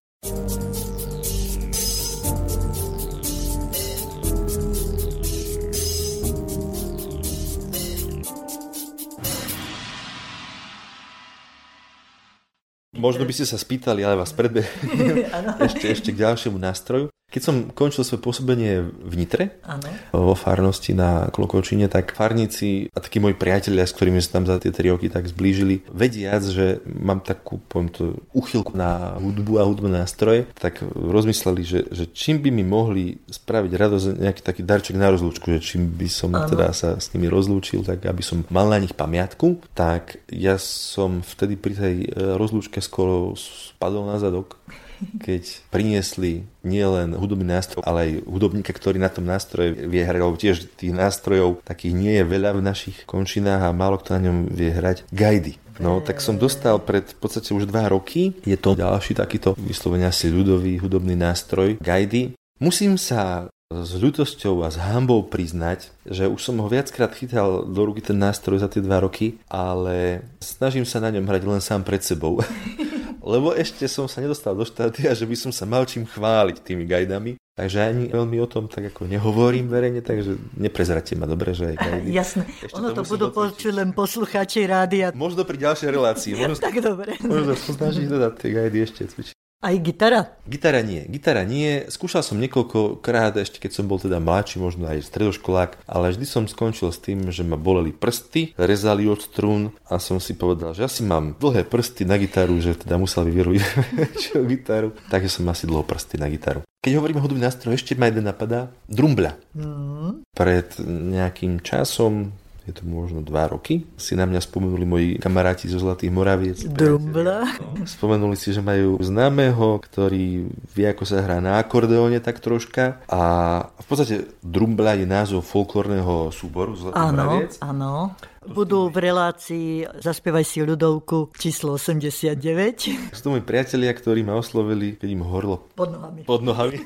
Možno by ste sa spýtali, ale vás predbe ešte, ešte k ďalšiemu nástroju. Keď som končil svoje pôsobenie v Nitre, ano. vo farnosti na Klokočine, tak farníci a takí moji priatelia, s ktorými sa tam za tie tri roky tak zblížili, vediac, že mám takú, poviem to, uchylku na hudbu a hudbné nástroje, tak rozmysleli, že, že čím by mi mohli spraviť radosť, nejaký taký darček na rozlúčku, že čím by som ano. teda sa s nimi rozlúčil, tak aby som mal na nich pamiatku, tak ja som vtedy pri tej e, rozlúčke skoro spadol na zadok keď priniesli nielen hudobný nástroj, ale aj hudobníka, ktorý na tom nástroje vie hrať, lebo tiež tých nástrojov takých nie je veľa v našich končinách a málo kto na ňom vie hrať. Gajdy. No, tak som dostal pred v podstate už dva roky. Je to ďalší takýto vyslovene asi ľudový hudobný nástroj. Gajdy. Musím sa s ľutosťou a s hambou priznať, že už som ho viackrát chytal do ruky ten nástroj za tie dva roky, ale snažím sa na ňom hrať len sám pred sebou. lebo ešte som sa nedostal do štádia, že by som sa mal čím chváliť tými gajdami. Takže ani veľmi o tom tak ako nehovorím verejne, takže neprezrate ma dobre, že aj gajdy. Jasné, ešte ono to, to budú počuť len poslucháči rádia. Možno pri ďalšej relácii. Možno, tak dobre. Možno snažiť dodať tie gajdy ešte cvičiť. Aj gitara? Gitara nie. Gitara nie. Skúšal som niekoľkokrát, ešte keď som bol teda mladší, možno aj stredoškolák, ale vždy som skončil s tým, že ma boleli prsty, rezali od strún a som si povedal, že asi mám dlhé prsty na gitaru, že teda musel vyvieruť gitaru. Takže som asi dlho prsty na gitaru. Keď hovorím o hudobný nástroj, ešte ma jeden napadá. Drumbľa. Mm. Pred nejakým časom, je to možno dva roky, si na mňa spomenuli moji kamaráti zo Zlatých Moraviec. Drumbla. No, spomenuli si, že majú známeho, ktorý vie, ako sa hrá na akordeóne tak troška a v podstate Drumbla je názov folklórneho súboru Zlatých áno, Moraviec. Áno, budú v relácii Zaspievaj si ľudovku číslo 89. Sú to moji priatelia, ktorí ma oslovili, keď im horlo pod nohami. Pod nohami.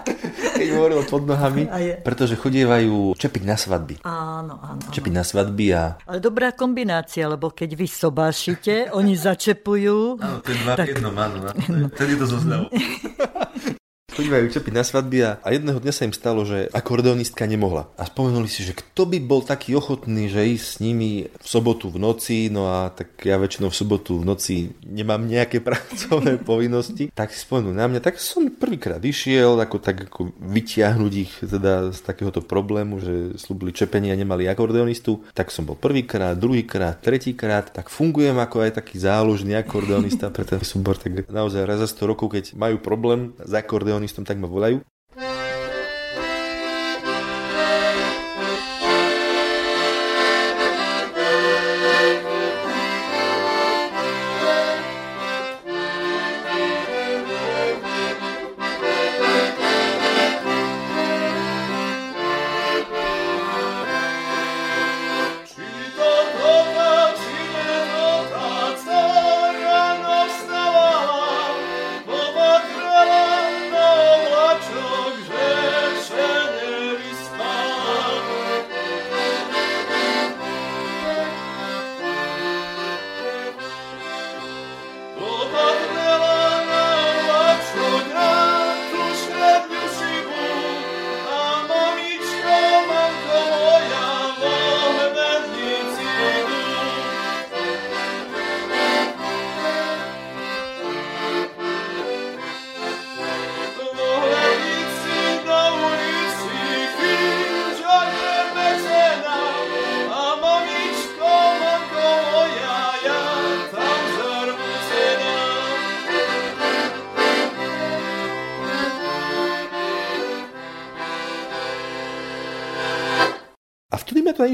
keď im horlo pod nohami, pretože chodievajú čepiť na svadby. Áno, áno. Čepiť na svadby a... Ale dobrá kombinácia, lebo keď vy sobášite, oni začepujú. Áno, to je dva tak... v jednom, áno. Vtedy to zoznalo. Chodívajú čepiť na svadby a, a jedného dňa sa im stalo, že akordeonistka nemohla. A spomenuli si, že kto by bol taký ochotný, že ísť s nimi v sobotu v noci, no a tak ja väčšinou v sobotu v noci nemám nejaké pracovné povinnosti, tak si spomenuli na mňa, tak som prvýkrát išiel, ako tak ako vytiahnuť ich teda z takéhoto problému, že slúbili čepenie a nemali akordeonistu, tak som bol prvýkrát, druhýkrát, tretíkrát, tak fungujem ako aj taký záložný akordeonista pre ten súbor, tak naozaj raz za 100 rokov, keď majú problém s akordeonistom, akordeonistom, tak ma volajú.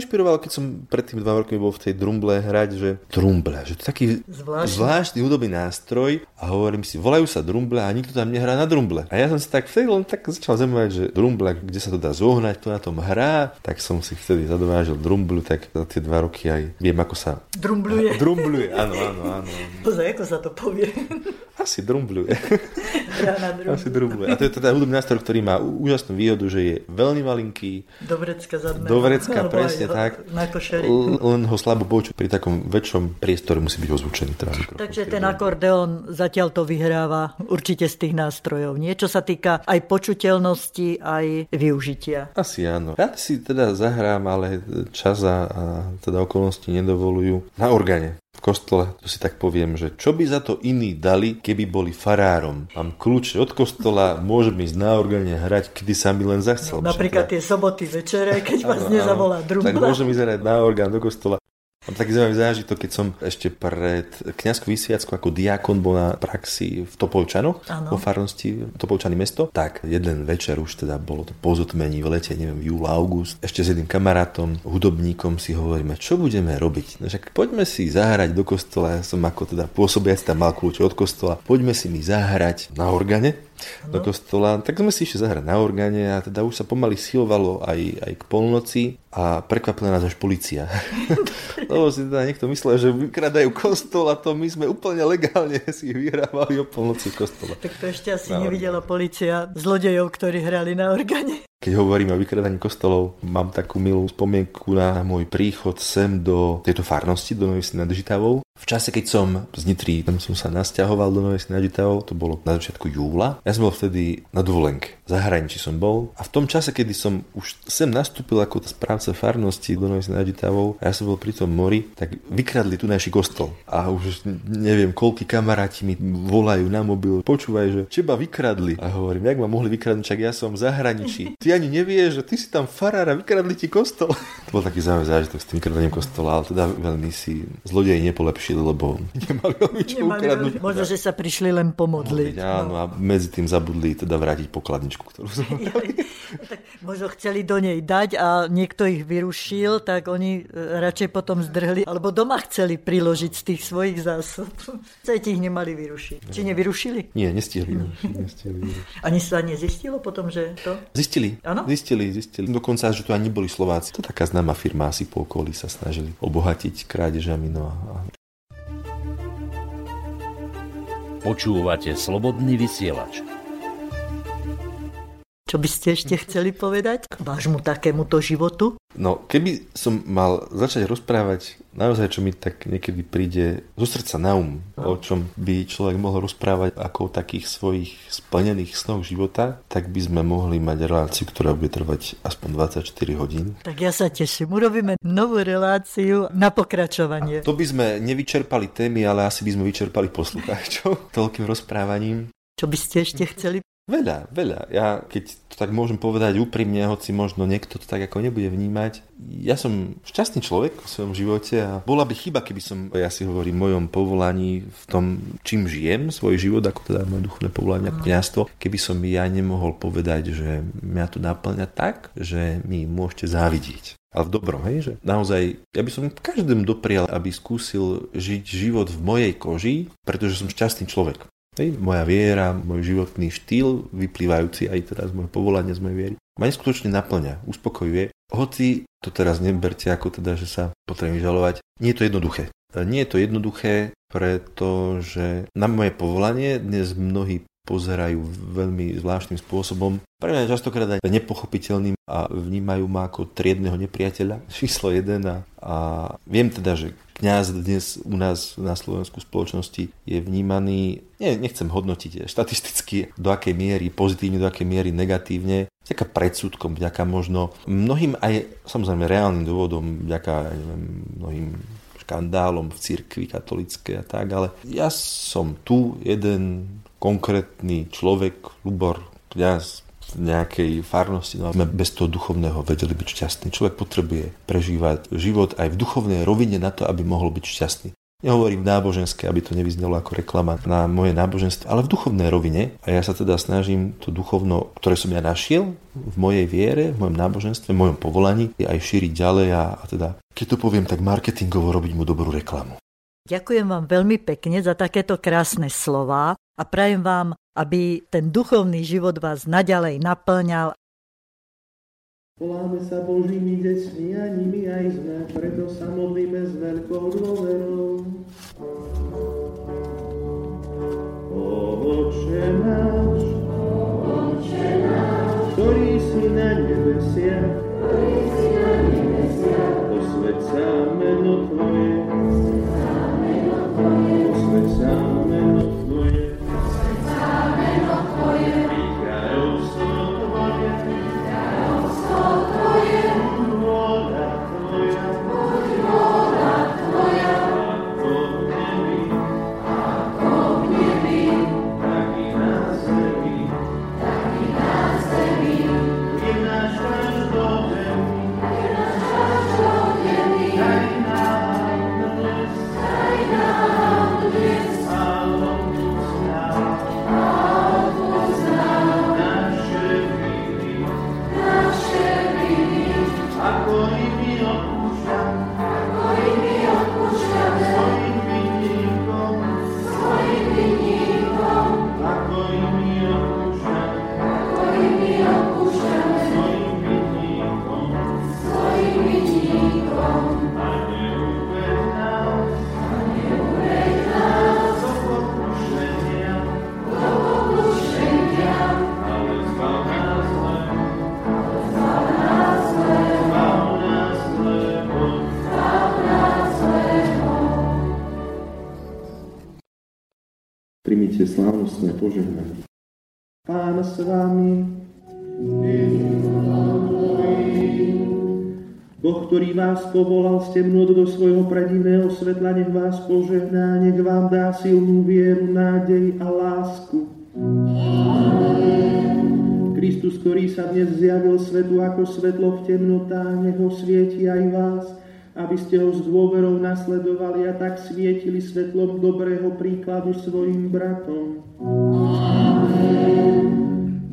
Inšpirovalo, keď som pred tými dva rokmi bol v tej drumble hrať, že drumble, že to je taký zvláštny. zvláštny hudobný nástroj a hovorím si, volajú sa drumble a nikto tam nehrá na drumble. A ja som si tak vtedy len tak začal zemovať, že drumble, kde sa to dá zohnať, to na tom hrá, tak som si vtedy zadovážil drumblu, tak za tie dva roky aj viem, ako sa... Drumbluje. Drumbluje, áno, áno, áno. Pozaj, ako sa to povie. Asi drumbluje. Drumbluje. Asi drumbluje. A to je teda hudobný nástroj, ktorý má úžasnú výhodu, že je veľmi malinký. Dobrecka zadného. Dobrecka, Alebo presne tak. Na. Len ho slabo počuť. Pri takom väčšom priestore musí byť ozvučený. Teda. Takže ten akordeón zatiaľ to vyhráva určite z tých nástrojov. Niečo sa týka aj počuteľnosti, aj využitia. Asi áno. Rád si teda zahrám, ale čas a, a teda okolnosti nedovolujú. Na orgáne. V kostole, to si tak poviem, že čo by za to iní dali, keby boli farárom. Mám kľúče od kostola, môžem ísť na orgáne hrať, kedy sa mi len zachcel. No, napríklad tie soboty večere, keď vás nezavolá drumbla. Tak môžem ísť hrať na orgán do kostola. Mám taký zaujímavý zážitok, keď som ešte pred kňazskou vysviackou ako diakon bol na praxi v Topolčanoch, Áno. vo farnosti Topolčany mesto, tak jeden večer už teda bolo to po zotmení v lete, neviem, júl, august, ešte s jedným kamarátom, hudobníkom si hovoríme, čo budeme robiť. No však poďme si zahrať do kostola, ja som ako teda pôsobiac tam mal kľúče od kostola, poďme si mi zahrať na organe, do kostola, tak sme si išli zahrať na orgáne a teda už sa pomaly silovalo aj, aj k polnoci a prekvapila nás až policia. Lebo si teda niekto myslel, že vykradajú kostol a to my sme úplne legálne si vyhrávali o polnoci kostola. Tak to ešte asi Na nevidela policia zlodejov, ktorí hrali na orgáne. Keď hovoríme o vykradaní kostolov, mám takú milú spomienku na môj príchod sem do tejto farnosti, do Novej nad Žitavou. V čase, keď som z Nitry, tam som sa nasťahoval do Novej nad Žitavou, to bolo na začiatku júla. Ja som bol vtedy na dovolenke. Zahraničí som bol. A v tom čase, kedy som už sem nastúpil ako správca farnosti do Novej nad Žitavou, a ja som bol pri tom mori, tak vykradli tu naši kostol. A už neviem, koľky kamaráti mi volajú na mobil, počúvaj, že teba vykradli. A hovorím, jak ma mohli vykradnúť, čak ja som v zahraničí. Ty ani nevieš, že ty si tam farár a vykradli ti kostol. to bol taký zaujímavý zážitok s tým vykradením kostola, ale teda veľmi si zlodeji nepolepšili, lebo nemali veľmi čo ukradnúť. Možno, že sa prišli len pomodliť. Áno, a medzi tým zabudli teda vrátiť pokladničku, ktorú som tak možno chceli do nej dať a niekto ich vyrušil, tak oni e, radšej potom zdrhli, alebo doma chceli priložiť z tých svojich zásob. Ceti ich nemali vyrušiť. Či nevyrušili? Nie, nestihli. nestihli. Ani sa nezistilo potom, že to? Zistili, Áno? zistili, zistili. Dokonca, že to ani neboli Slováci. To taká známa firma asi po okolí sa snažili obohatiť krádežami. No a Počúvate slobodný vysielač. Čo by ste ešte chceli povedať k vášmu takémuto životu? No, keby som mal začať rozprávať naozaj, čo mi tak niekedy príde zo srdca na um, o čom by človek mohol rozprávať ako o takých svojich splnených snoch života, tak by sme mohli mať reláciu, ktorá bude trvať aspoň 24 hodín. Tak ja sa teším. Urobíme novú reláciu na pokračovanie. To by sme nevyčerpali témy, ale asi by sme vyčerpali poslucháčov toľkým rozprávaním. Čo by ste ešte chceli? Veľa, veľa. Ja keď to tak môžem povedať úprimne, hoci možno niekto to tak ako nebude vnímať, ja som šťastný človek v svojom živote a bola by chyba, keby som, ja si hovorím, v mojom povolaní, v tom, čím žijem, svoj život, ako teda moje duchovné povolanie, ako kniazstvo, keby som ja nemohol povedať, že mňa to naplňa tak, že mi môžete závidieť. Ale v dobrom, hej, že naozaj, ja by som každému doprial, aby skúsil žiť život v mojej koži, pretože som šťastný človek. Hej, moja viera, môj životný štýl, vyplývajúci aj teraz z môjho povolania, z mojej viery, ma neskutočne naplňa, uspokojuje. Hoci to teraz neberte ako teda, že sa potrebujem žalovať, nie je to jednoduché. Nie je to jednoduché, pretože na moje povolanie dnes mnohí pozerajú veľmi zvláštnym spôsobom. Pre mňa častokrát aj nepochopiteľným a vnímajú ma ako triedného nepriateľa číslo 1 a, a viem teda, že kňaz dnes u nás na Slovensku spoločnosti je vnímaný, nie, nechcem hodnotiť štatisticky, do akej miery pozitívne, do akej miery negatívne, vďaka predsudkom, vďaka možno mnohým aj samozrejme reálnym dôvodom, vďaka neviem, mnohým škandálom v cirkvi katolíckej a tak, ale ja som tu jeden konkrétny človek, Lubor, kňaz v nejakej farnosti, no sme bez toho duchovného vedeli byť šťastní. Človek potrebuje prežívať život aj v duchovnej rovine na to, aby mohol byť šťastný. Nehovorím náboženské, aby to nevyznelo ako reklama na moje náboženstvo, ale v duchovnej rovine. A ja sa teda snažím to duchovno, ktoré som ja našiel v mojej viere, v mojom náboženstve, v mojom povolaní, aj šíriť ďalej a, a teda, keď to poviem tak marketingovo, robiť mu dobrú reklamu. Ďakujem vám veľmi pekne za takéto krásne slova a prajem vám, aby ten duchovný život vás naďalej naplňal Voláme sa Božími deťmi a nimi aj sme, preto sa modlíme s veľkou dôverou. Oče náš, Oče náš, ktorý si na nebesiach, vás povolal z temnot do svojho predivného svetla, nech vás požehná, nech vám dá silnú vieru, nádej a lásku. Kristus, ktorý sa dnes zjavil svetu ako svetlo v temnotách, nech ho svieti aj vás, aby ste ho s dôverou nasledovali a tak svietili svetlom dobrého príkladu svojim bratom. Amen.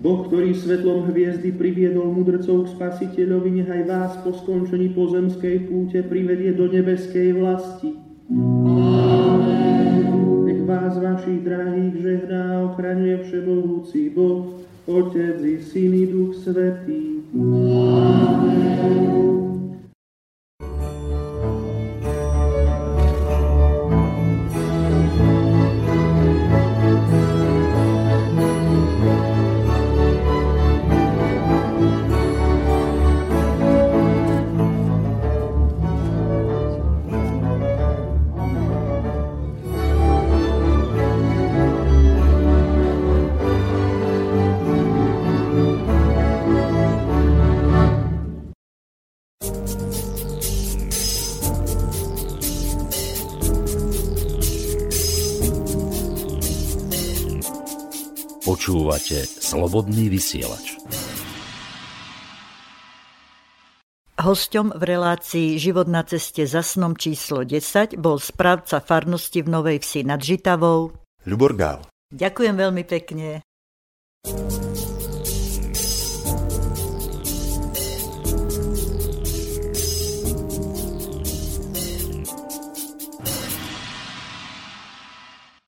Boh, ktorý svetlom hviezdy priviedol mudrcov k spasiteľovi, nechaj vás po skončení pozemskej púte privedie do nebeskej vlasti. Amen. Nech vás vašich drahých žehná a ochraňuje všemohúci Boh, Otec i Syn i Duch Svetý. Amen. Počúvate Slobodný vysielač. Hosťom v relácii Život na ceste za snom číslo 10 bol správca farnosti v Novej Vsi nad Žitavou Ľubor Gál. Ďakujem veľmi pekne.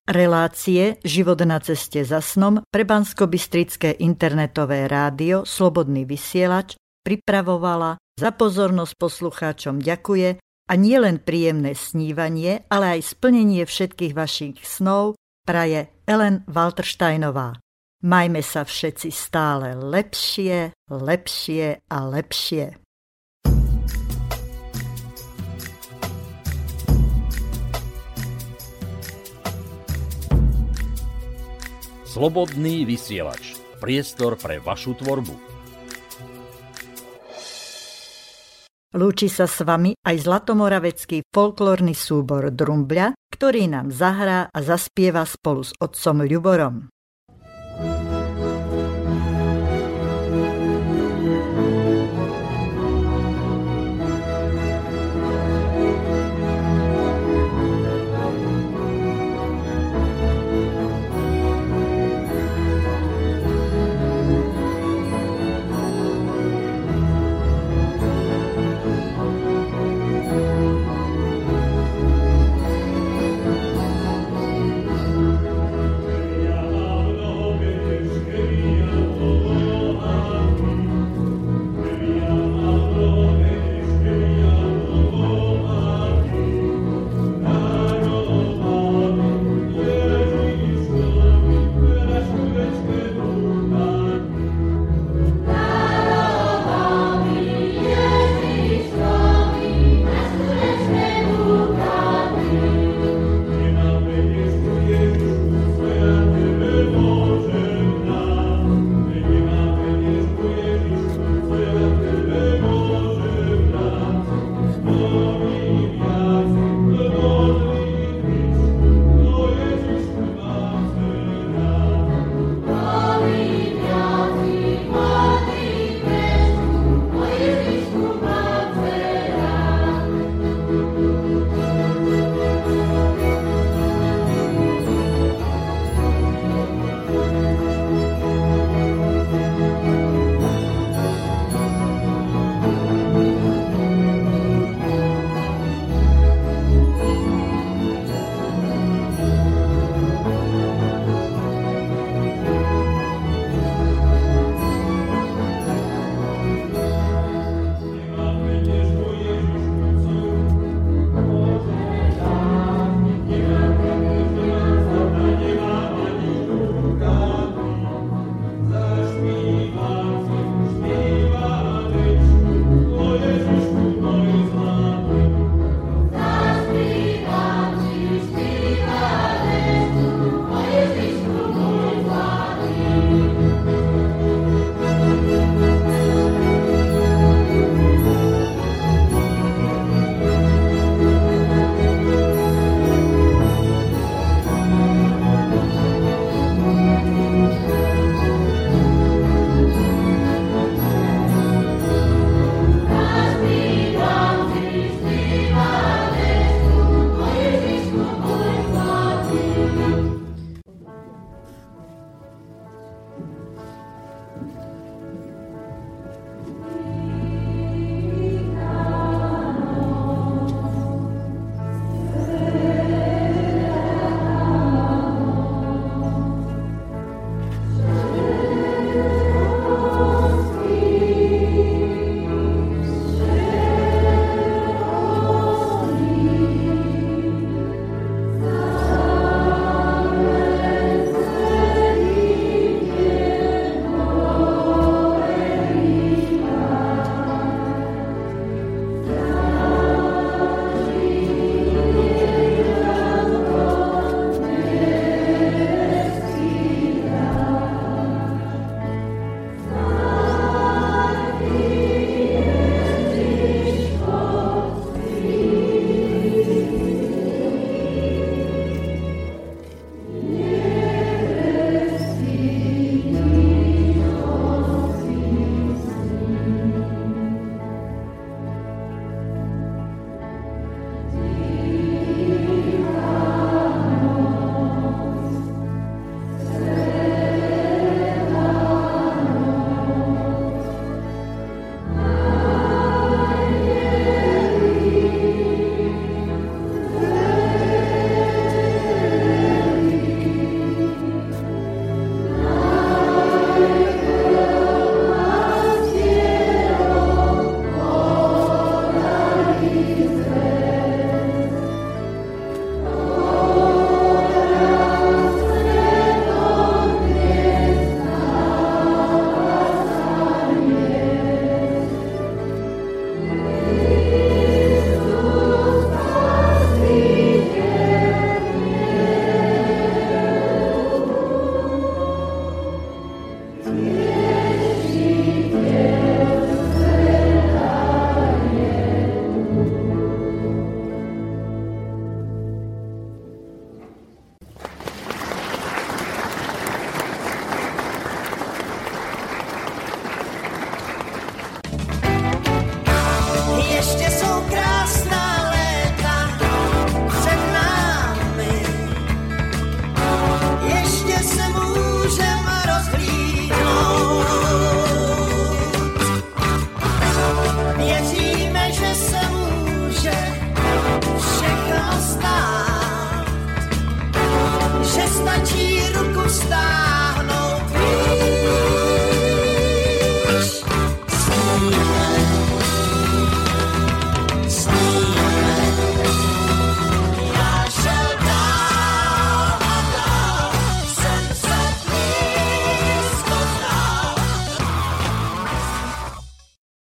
Relácie Život na ceste za snom pre bansko internetové rádio Slobodný vysielač pripravovala za pozornosť poslucháčom ďakuje a nielen príjemné snívanie, ale aj splnenie všetkých vašich snov praje Ellen Waltersteinová. Majme sa všetci stále lepšie, lepšie a lepšie. Slobodný vysielač. Priestor pre vašu tvorbu. Lúči sa s vami aj zlatomoravecký folklórny súbor Drumbľa, ktorý nám zahrá a zaspieva spolu s otcom Ľuborom.